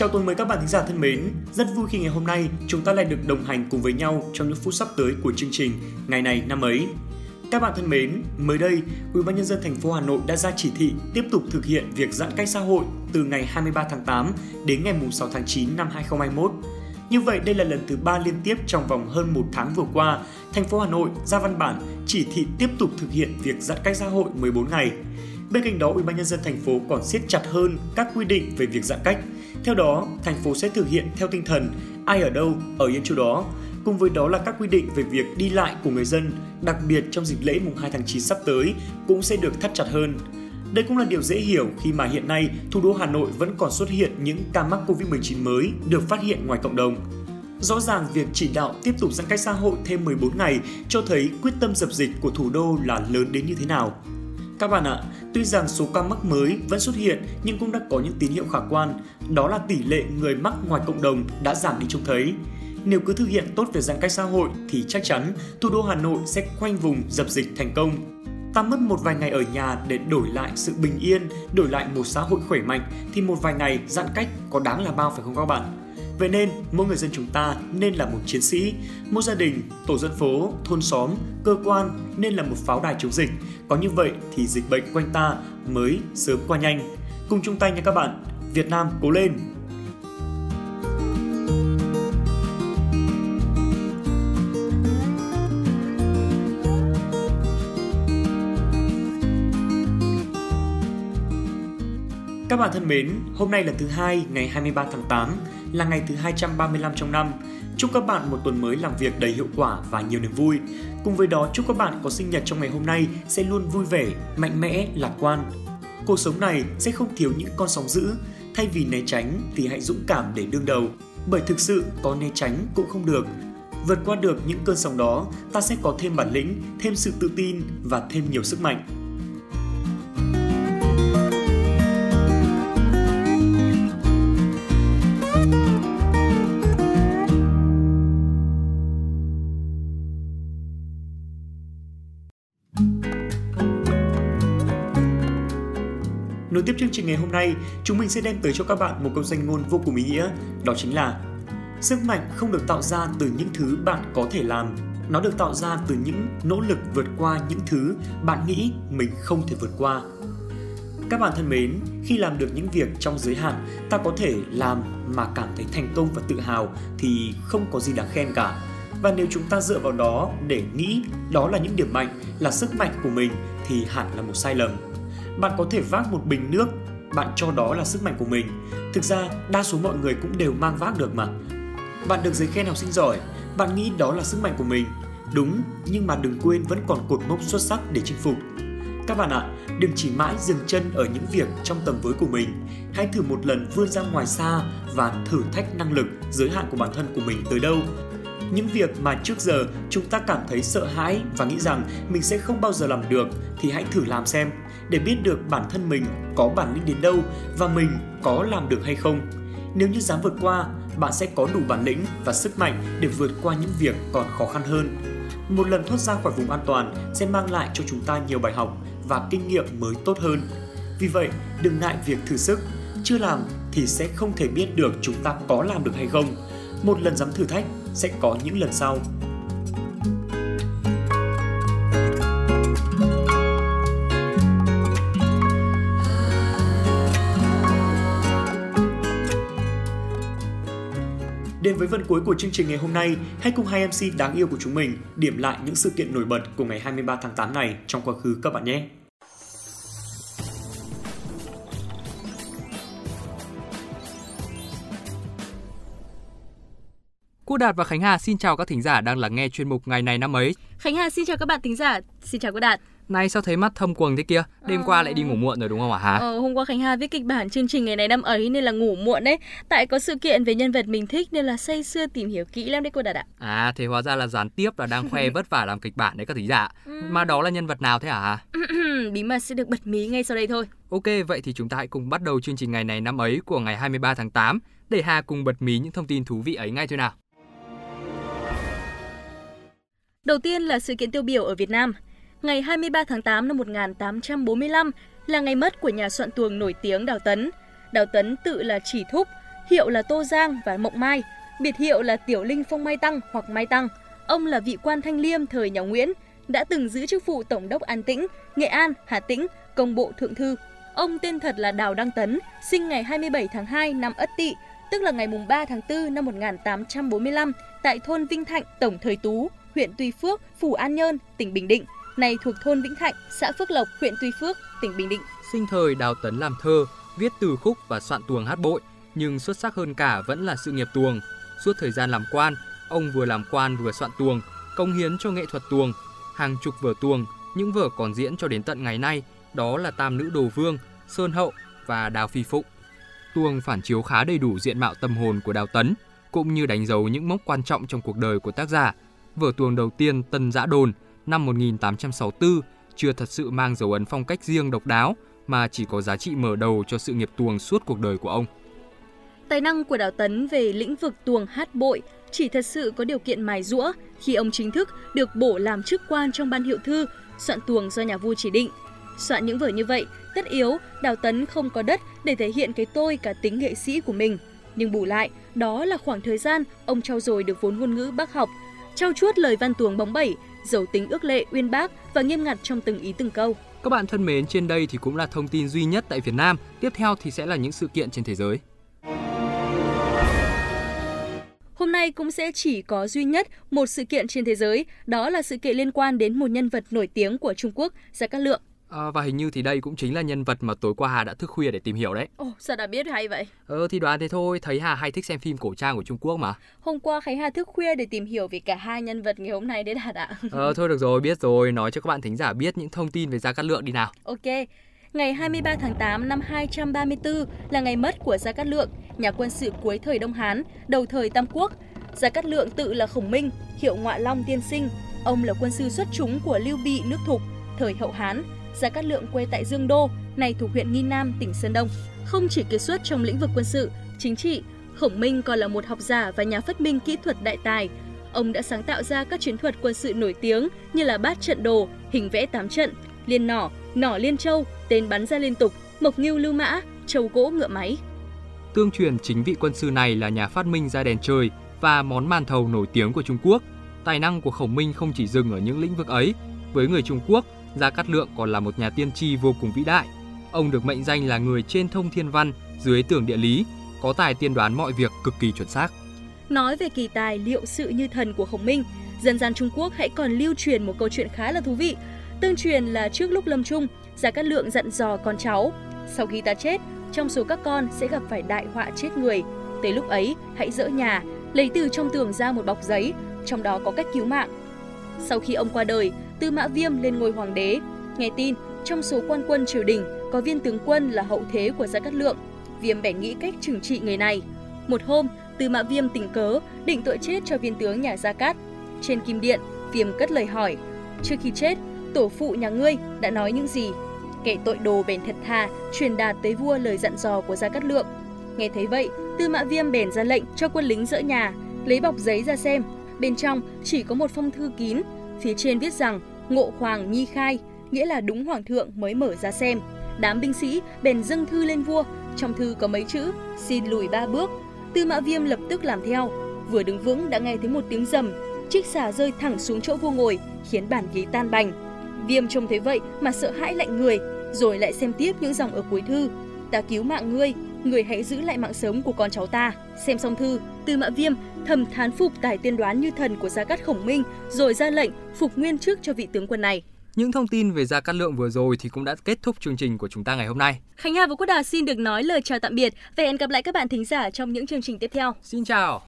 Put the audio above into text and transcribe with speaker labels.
Speaker 1: Chào tuần mới các bạn thính giả thân mến. Rất vui khi ngày hôm nay chúng ta lại được đồng hành cùng với nhau trong những phút sắp tới của chương trình Ngày này năm ấy. Các bạn thân mến, mới đây, Ủy ban nhân dân thành phố Hà Nội đã ra chỉ thị tiếp tục thực hiện việc giãn cách xã hội từ ngày 23 tháng 8 đến ngày 6 tháng 9 năm 2021. Như vậy, đây là lần thứ ba liên tiếp trong vòng hơn một tháng vừa qua, thành phố Hà Nội ra văn bản chỉ thị tiếp tục thực hiện việc giãn cách xã hội 14 ngày. Bên cạnh đó, Ủy ban nhân dân thành phố còn siết chặt hơn các quy định về việc giãn cách. Theo đó, thành phố sẽ thực hiện theo tinh thần ai ở đâu ở yên chỗ đó. Cùng với đó là các quy định về việc đi lại của người dân, đặc biệt trong dịp lễ mùng 2 tháng 9 sắp tới cũng sẽ được thắt chặt hơn. Đây cũng là điều dễ hiểu khi mà hiện nay thủ đô Hà Nội vẫn còn xuất hiện những ca mắc Covid-19 mới được phát hiện ngoài cộng đồng. Rõ ràng việc chỉ đạo tiếp tục giãn cách xã hội thêm 14 ngày cho thấy quyết tâm dập dịch của thủ đô là lớn đến như thế nào. Các bạn ạ, tuy rằng số ca mắc mới vẫn xuất hiện nhưng cũng đã có những tín hiệu khả quan, đó là tỷ lệ người mắc ngoài cộng đồng đã giảm đi trông thấy. Nếu cứ thực hiện tốt việc giãn cách xã hội thì chắc chắn thủ đô Hà Nội sẽ khoanh vùng dập dịch thành công. Ta mất một vài ngày ở nhà để đổi lại sự bình yên, đổi lại một xã hội khỏe mạnh thì một vài ngày giãn cách có đáng là bao phải không các bạn? Vậy nên, mỗi người dân chúng ta nên là một chiến sĩ, mỗi gia đình, tổ dân phố, thôn xóm, cơ quan nên là một pháo đài chống dịch. Có như vậy thì dịch bệnh quanh ta mới sớm qua nhanh. Cùng chung tay nha các bạn, Việt Nam cố lên! Các bạn thân mến, hôm nay là thứ hai ngày 23 tháng 8, là ngày thứ 235 trong năm. Chúc các bạn một tuần mới làm việc đầy hiệu quả và nhiều niềm vui. Cùng với đó, chúc các bạn có sinh nhật trong ngày hôm nay sẽ luôn vui vẻ, mạnh mẽ, lạc quan. Cuộc sống này sẽ không thiếu những con sóng dữ, thay vì né tránh thì hãy dũng cảm để đương đầu, bởi thực sự có né tránh cũng không được. Vượt qua được những cơn sóng đó, ta sẽ có thêm bản lĩnh, thêm sự tự tin và thêm nhiều sức mạnh. Nối tiếp chương trình ngày hôm nay, chúng mình sẽ đem tới cho các bạn một câu danh ngôn vô cùng ý nghĩa, đó chính là Sức mạnh không được tạo ra từ những thứ bạn có thể làm, nó được tạo ra từ những nỗ lực vượt qua những thứ bạn nghĩ mình không thể vượt qua. Các bạn thân mến, khi làm được những việc trong giới hạn ta có thể làm mà cảm thấy thành công và tự hào thì không có gì đáng khen cả. Và nếu chúng ta dựa vào đó để nghĩ đó là những điểm mạnh, là sức mạnh của mình thì hẳn là một sai lầm bạn có thể vác một bình nước, bạn cho đó là sức mạnh của mình. Thực ra, đa số mọi người cũng đều mang vác được mà. Bạn được giấy khen học sinh giỏi, bạn nghĩ đó là sức mạnh của mình. Đúng, nhưng mà đừng quên vẫn còn cột mốc xuất sắc để chinh phục. Các bạn ạ, đừng chỉ mãi dừng chân ở những việc trong tầm với của mình. Hãy thử một lần vươn ra ngoài xa và thử thách năng lực, giới hạn của bản thân của mình tới đâu những việc mà trước giờ chúng ta cảm thấy sợ hãi và nghĩ rằng mình sẽ không bao giờ làm được thì hãy thử làm xem để biết được bản thân mình có bản lĩnh đến đâu và mình có làm được hay không. Nếu như dám vượt qua, bạn sẽ có đủ bản lĩnh và sức mạnh để vượt qua những việc còn khó khăn hơn. Một lần thoát ra khỏi vùng an toàn sẽ mang lại cho chúng ta nhiều bài học và kinh nghiệm mới tốt hơn. Vì vậy, đừng ngại việc thử sức, chưa làm thì sẽ không thể biết được chúng ta có làm được hay không. Một lần dám thử thách sẽ có những lần sau. Đến với phần cuối của chương trình ngày hôm nay, hãy cùng hai MC đáng yêu của chúng mình điểm lại những sự kiện nổi bật của ngày 23 tháng 8 này trong quá khứ các bạn nhé.
Speaker 2: Cô Đạt và Khánh Hà xin chào các thính giả đang lắng nghe chuyên mục ngày này năm ấy.
Speaker 3: Khánh Hà xin chào các bạn thính giả. Xin chào cô Đạt.
Speaker 2: Này sao thấy mắt thâm quầng thế kia? Đêm à... qua lại đi ngủ muộn rồi đúng không ạ Hà?
Speaker 3: Ờ, hôm qua Khánh Hà viết kịch bản chương trình ngày này năm ấy nên là ngủ muộn đấy. Tại có sự kiện về nhân vật mình thích nên là say sưa tìm hiểu kỹ lắm đấy cô Đạt ạ.
Speaker 2: À thế hóa ra là gián tiếp là đang khoe vất vả làm kịch bản đấy các thính giả. Ừ. Mà đó là nhân vật nào thế hả Hà?
Speaker 3: Bí mật sẽ được bật mí ngay sau đây thôi.
Speaker 2: Ok, vậy thì chúng ta hãy cùng bắt đầu chương trình ngày này năm ấy của ngày 23 tháng 8 để Hà cùng bật mí những thông tin thú vị ấy ngay thôi nào.
Speaker 3: Đầu tiên là sự kiện tiêu biểu ở Việt Nam. Ngày 23 tháng 8 năm 1845 là ngày mất của nhà soạn tuồng nổi tiếng Đào Tấn. Đào Tấn tự là chỉ thúc, hiệu là Tô Giang và Mộng Mai, biệt hiệu là Tiểu Linh Phong Mai Tăng hoặc Mai Tăng. Ông là vị quan thanh liêm thời nhà Nguyễn, đã từng giữ chức vụ Tổng đốc An Tĩnh, Nghệ An, Hà Tĩnh, Công bộ Thượng thư. Ông tên thật là Đào Đăng Tấn, sinh ngày 27 tháng 2 năm Ất Tỵ, tức là ngày 3 tháng 4 năm 1845 tại thôn Vinh Thạnh, Tổng Thời Tú, huyện Tuy Phước, Phủ An Nhơn, tỉnh Bình Định, này thuộc thôn Vĩnh Thạnh, xã Phước Lộc, huyện Tuy Phước, tỉnh Bình Định.
Speaker 2: Sinh thời Đào Tấn làm thơ, viết từ khúc và soạn tuồng hát bội, nhưng xuất sắc hơn cả vẫn là sự nghiệp tuồng. Suốt thời gian làm quan, ông vừa làm quan vừa soạn tuồng, công hiến cho nghệ thuật tuồng, hàng chục vở tuồng, những vở còn diễn cho đến tận ngày nay, đó là Tam Nữ Đồ Vương, Sơn Hậu và Đào Phi Phụng. Tuồng phản chiếu khá đầy đủ diện mạo tâm hồn của Đào Tấn, cũng như đánh dấu những mốc quan trọng trong cuộc đời của tác giả. Vở tuồng đầu tiên Tân Giã Đồn năm 1864 chưa thật sự mang dấu ấn phong cách riêng độc đáo mà chỉ có giá trị mở đầu cho sự nghiệp tuồng suốt cuộc đời của ông.
Speaker 3: Tài năng của Đào Tấn về lĩnh vực tuồng hát bội chỉ thật sự có điều kiện mài rũa khi ông chính thức được bổ làm chức quan trong ban hiệu thư, soạn tuồng do nhà vua chỉ định. Soạn những vở như vậy, tất yếu Đào Tấn không có đất để thể hiện cái tôi cả tính nghệ sĩ của mình. Nhưng bù lại, đó là khoảng thời gian ông trau dồi được vốn ngôn ngữ bác học, trau chuốt lời văn tuồng bóng bẩy, giàu tính ước lệ uyên bác và nghiêm ngặt trong từng ý từng câu.
Speaker 2: Các bạn thân mến, trên đây thì cũng là thông tin duy nhất tại Việt Nam. Tiếp theo thì sẽ là những sự kiện trên thế giới.
Speaker 3: Hôm nay cũng sẽ chỉ có duy nhất một sự kiện trên thế giới, đó là sự kiện liên quan đến một nhân vật nổi tiếng của Trung Quốc, Gia Cát Lượng.
Speaker 2: À, và hình như thì đây cũng chính là nhân vật mà tối qua Hà đã thức khuya để tìm hiểu đấy.
Speaker 3: Ồ, sao đã biết hay vậy?
Speaker 2: Ờ thì đoán thế thôi, thấy Hà hay thích xem phim cổ trang của Trung Quốc mà.
Speaker 3: Hôm qua Khánh Hà thức khuya để tìm hiểu về cả hai nhân vật ngày hôm nay đấy Đạt ạ.
Speaker 2: Ờ thôi được rồi, biết rồi, nói cho các bạn thính giả biết những thông tin về Gia Cát Lượng đi nào.
Speaker 3: Ok. Ngày 23 tháng 8 năm 234 là ngày mất của Gia Cát Lượng, nhà quân sự cuối thời Đông Hán, đầu thời Tam Quốc. Gia Cát Lượng tự là Khổng Minh, hiệu Ngọa Long tiên sinh. Ông là quân sư xuất chúng của Lưu Bị nước Thục, thời Hậu Hán, Gia Cát Lượng quê tại Dương Đô, này thuộc huyện Nghi Nam, tỉnh Sơn Đông. Không chỉ kiệt xuất trong lĩnh vực quân sự, chính trị, Khổng Minh còn là một học giả và nhà phát minh kỹ thuật đại tài. Ông đã sáng tạo ra các chiến thuật quân sự nổi tiếng như là bát trận đồ, hình vẽ tám trận, liên nỏ, nỏ liên châu, tên bắn ra liên tục, mộc ngưu lưu mã, châu gỗ ngựa máy.
Speaker 2: Tương truyền chính vị quân sư này là nhà phát minh ra đèn trời và món màn thầu nổi tiếng của Trung Quốc. Tài năng của Khổng Minh không chỉ dừng ở những lĩnh vực ấy. Với người Trung Quốc, Gia Cát Lượng còn là một nhà tiên tri vô cùng vĩ đại. Ông được mệnh danh là người trên thông thiên văn, dưới tưởng địa lý, có tài tiên đoán mọi việc cực kỳ chuẩn xác.
Speaker 3: Nói về kỳ tài liệu sự như thần của Khổng Minh, dân gian Trung Quốc hãy còn lưu truyền một câu chuyện khá là thú vị. Tương truyền là trước lúc lâm chung, Gia Cát Lượng dặn dò con cháu, sau khi ta chết, trong số các con sẽ gặp phải đại họa chết người. Tới lúc ấy, hãy dỡ nhà, lấy từ trong tường ra một bọc giấy, trong đó có cách cứu mạng. Sau khi ông qua đời, Tư Mã Viêm lên ngôi hoàng đế. Nghe tin, trong số quan quân triều đình có viên tướng quân là hậu thế của Gia Cát Lượng. Viêm bèn nghĩ cách trừng trị người này. Một hôm, Tư Mã Viêm tình cớ định tội chết cho viên tướng nhà Gia Cát. Trên kim điện, Viêm cất lời hỏi: "Trước khi chết, tổ phụ nhà ngươi đã nói những gì?" Kẻ tội đồ bèn thật thà truyền đạt tới vua lời dặn dò của Gia Cát Lượng. Nghe thấy vậy, Tư Mã Viêm bèn ra lệnh cho quân lính dỡ nhà, lấy bọc giấy ra xem. Bên trong chỉ có một phong thư kín, phía trên viết rằng Ngộ Hoàng Nhi khai, nghĩa là đúng hoàng thượng mới mở ra xem. Đám binh sĩ bèn dâng thư lên vua, trong thư có mấy chữ xin lùi ba bước. Tư Mã Viêm lập tức làm theo, vừa đứng vững đã nghe thấy một tiếng rầm, chiếc xà rơi thẳng xuống chỗ vua ngồi, khiến bàn ghế tan bành. Viêm trông thấy vậy mà sợ hãi lạnh người, rồi lại xem tiếp những dòng ở cuối thư. Ta cứu mạng ngươi, người hãy giữ lại mạng sống của con cháu ta. Xem xong thư, Tư Mã Viêm thầm thán phục tài tiên đoán như thần của Gia Cát Khổng Minh, rồi ra lệnh phục nguyên trước cho vị tướng quân này.
Speaker 2: Những thông tin về Gia Cát Lượng vừa rồi thì cũng đã kết thúc chương trình của chúng ta ngày hôm nay.
Speaker 3: Khánh Hà và Quốc Đà xin được nói lời chào tạm biệt và hẹn gặp lại các bạn thính giả trong những chương trình tiếp theo.
Speaker 2: Xin chào!